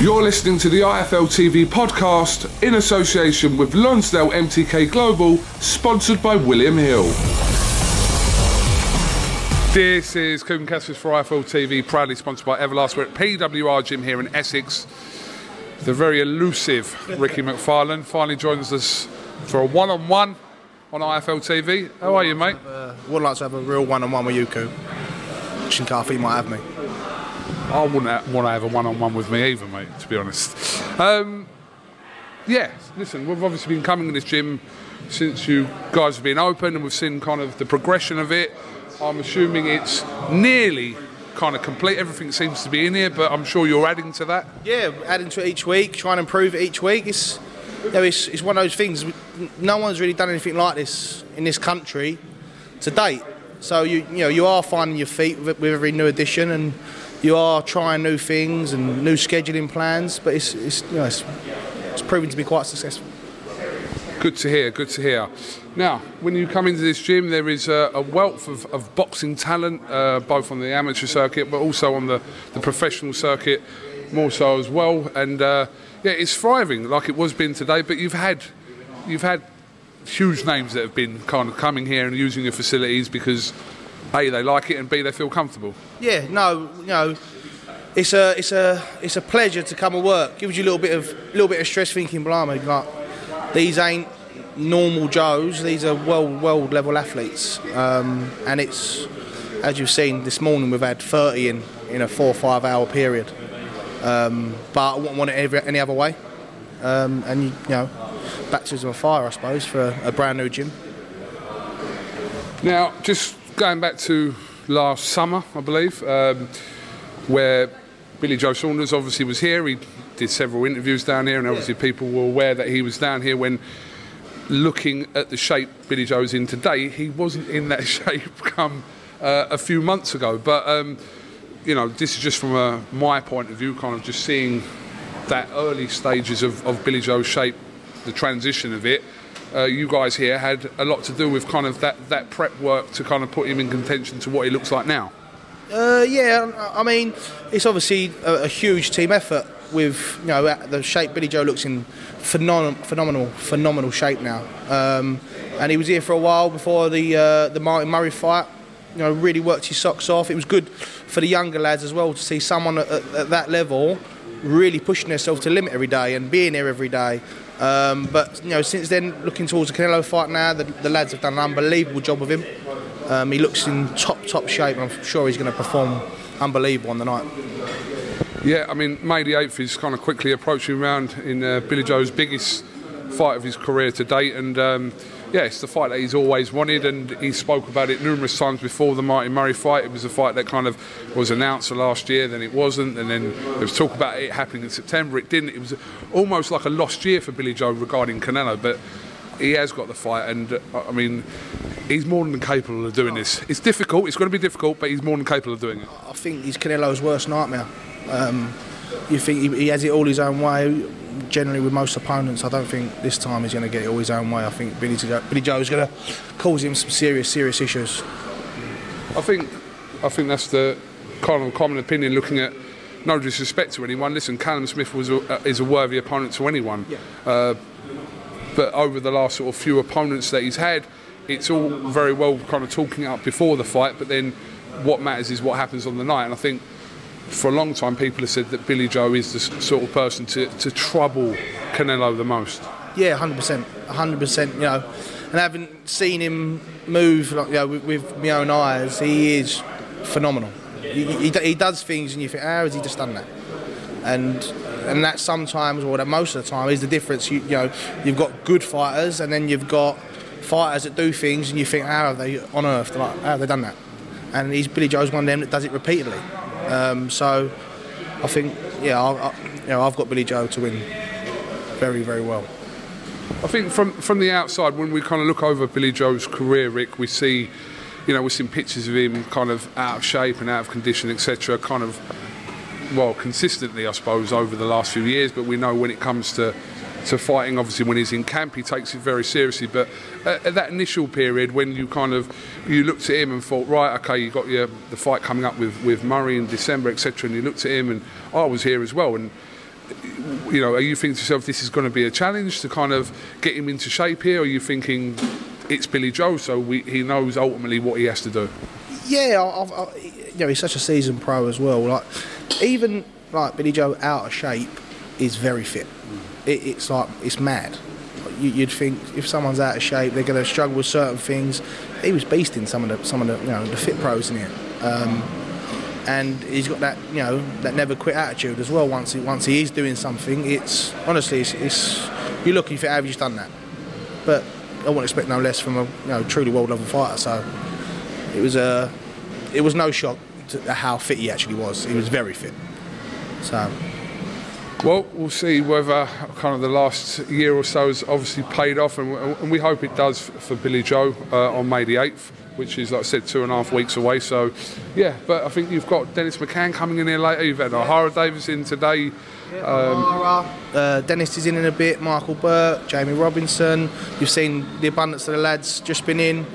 You're listening to the IFL TV podcast in association with Lonsdale MTK Global, sponsored by William Hill. This is Kugan Cassius for IFL TV, proudly sponsored by Everlast. We're at PWR Gym here in Essex. The very elusive Ricky McFarlane finally joins us for a one-on-one on IFL TV. How are you, mate? Would like to have a real one-on-one with you, Coop. Shinkafi might have me. I wouldn't want to have a one-on-one with me either, mate. To be honest. Um, yeah, listen, we've obviously been coming in this gym since you guys have been open, and we've seen kind of the progression of it. I'm assuming it's nearly kind of complete. Everything seems to be in here, but I'm sure you're adding to that. Yeah, adding to it each week, trying to improve it each week. It's, you know, it's, it's one of those things. No one's really done anything like this in this country to date. So you you know you are finding your feet with, with every new addition, and you are trying new things and new scheduling plans. But it's, it's you know it's, it's proving to be quite successful. Good to hear, good to hear. Now, when you come into this gym, there is a, a wealth of, of boxing talent, uh, both on the amateur circuit but also on the, the professional circuit, more so as well. And uh, yeah, it's thriving like it was been today. But you've had you've had huge names that have been kind of coming here and using your facilities because a they like it and b they feel comfortable. Yeah, no, you know, it's a it's a it's a pleasure to come and work. Gives you a little bit of little bit of stress thinking, blimey, like these ain't normal Joes. These are world world level athletes, um, and it's as you've seen this morning. We've had 30 in in a four or five hour period, um, but I wouldn't want it every, any other way. Um, and you, you know, baptism of fire, I suppose, for a, a brand new gym. Now, just going back to last summer, I believe, um, where Billy Joe Saunders obviously was here. He did several interviews down here, and obviously people were aware that he was down here when looking at the shape Billy Joe's in today, he wasn't in that shape come uh, a few months ago. But, um, you know, this is just from a, my point of view, kind of just seeing that early stages of, of Billy Joe's shape, the transition of it. Uh, you guys here had a lot to do with kind of that, that prep work to kind of put him in contention to what he looks like now. Uh, yeah, I mean, it's obviously a, a, huge team effort. With you know the shape Billy Joe looks in phenomenal, phenomenal, phenomenal shape now. Um, and he was here for a while before the uh, the Martin Murray fight. You know, really worked his socks off. It was good for the younger lads as well to see someone at, at that level really pushing themselves to limit every day and being here every day. Um, but you know, since then, looking towards the Canelo fight now, the, the lads have done an unbelievable job with him. Um, he looks in top top shape, and I'm sure he's going to perform unbelievable on the night. Yeah, I mean, May the 8th is kind of quickly approaching around in uh, Billy Joe's biggest fight of his career to date, and um, yeah, it's the fight that he's always wanted, and he spoke about it numerous times before the Martin Murray fight. It was a fight that kind of was announced last year, then it wasn't, and then there was talk about it happening in September. It didn't. It was almost like a lost year for Billy Joe regarding Canelo, but he has got the fight, and uh, I mean, he's more than capable of doing this. It's difficult. It's going to be difficult, but he's more than capable of doing it. I think he's Canelo's worst nightmare. Um, you think he, he has it all his own way. Generally, with most opponents, I don't think this time he's going to get it all his own way. I think Billy, Billy Joe is going to cause him some serious, serious issues. I think, I think that's the kind of common opinion. Looking at no disrespect to anyone. Listen, Callum Smith was a, is a worthy opponent to anyone. Yeah. Uh, but over the last sort of few opponents that he's had, it's all very well kind of talking up before the fight, but then what matters is what happens on the night. And I think for a long time people have said that Billy Joe is the sort of person to, to trouble Canelo the most. Yeah, hundred percent, hundred percent. You know, and having seen him move, like, you know, with, with my own eyes, he is phenomenal. He, he, he does things, and you think, how has he just done that? And and that sometimes, or that most of the time, is the difference. You, you know, you've got good fighters, and then you've got fighters that do things, and you think, how have they on earth? Like, how have they done that? And he's Billy Joe's one of them that does it repeatedly. Um, so I think, yeah, I, I, you know, I've got Billy Joe to win very, very well. I think from from the outside, when we kind of look over Billy Joe's career, Rick, we see, you know, we're seeing pictures of him kind of out of shape and out of condition, etc. Kind of, well, consistently, I suppose, over the last few years. But we know when it comes to to fighting, obviously, when he's in camp, he takes it very seriously. But at, at that initial period, when you kind of you looked at him and thought, right, okay, you got your the fight coming up with with Murray in December, etc. And you looked at him, and I was here as well, and you know, are you thinking to yourself this is going to be a challenge to kind of get him into shape here? Or are you thinking it's Billy Joe, so we, he knows ultimately what he has to do? Yeah, I, I, you know, he's such a seasoned pro as well. Like, even like Billy Joe out of shape is very fit. It, it's like it's mad. You, you'd think if someone's out of shape, they're going to struggle with certain things. He was beasting some of the some of the you know the fit pros in here. Um, and he's got that you know that never quit attitude as well. Once he once he is doing something, it's honestly it's, it's you look and you think, how have you just done that? But I wouldn't expect no less from a you know truly world level fighter. So it was a it was no shock to how fit he actually was. He was very fit. So Well, we'll see whether kind of the last year or so has obviously paid off, and, and we hope it does for Billy Joe uh, on May the 8th, which is, like I said, two and a half weeks away. So, yeah, but I think you've got Dennis McCann coming in here later. You've had Ohara Davies in today. Um, uh, Dennis is in in a bit. Michael Burke, Jamie Robinson. You've seen the abundance of the lads just been in.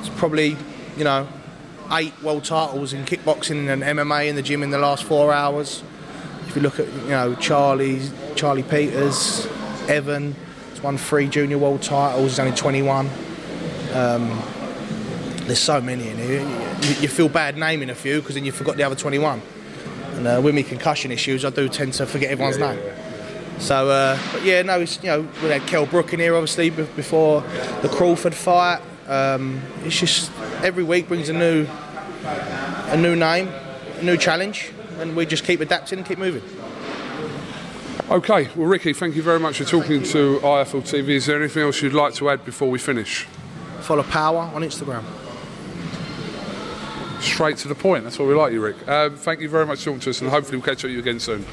It's probably you know eight world titles in kickboxing and MMA in the gym in the last four hours. If you look at you know Charlie, Charlie Peters, Evan, he's won three junior world titles. He's only 21. Um, there's so many in here. You, you feel bad naming a few because then you forgot the other 21. And uh, with me concussion issues, I do tend to forget everyone's name. So, uh, but yeah, no, it's, you know, we had Kel Brook in here obviously be- before the Crawford fight. Um, it's just every week brings a new, a new name, a new challenge, and we just keep adapting and keep moving. okay, well, Ricky, thank you very much for talking to IFL TV. Is there anything else you'd like to add before we finish? Follow Power on Instagram. Straight to the point. That's what we like you, Rick. Um, thank you very much for talking to us, and hopefully we'll catch up with you again soon.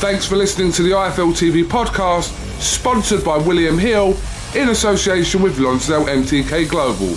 Thanks for listening to the IFL TV podcast, sponsored by William Hill in association with Lonsdale MTK Global.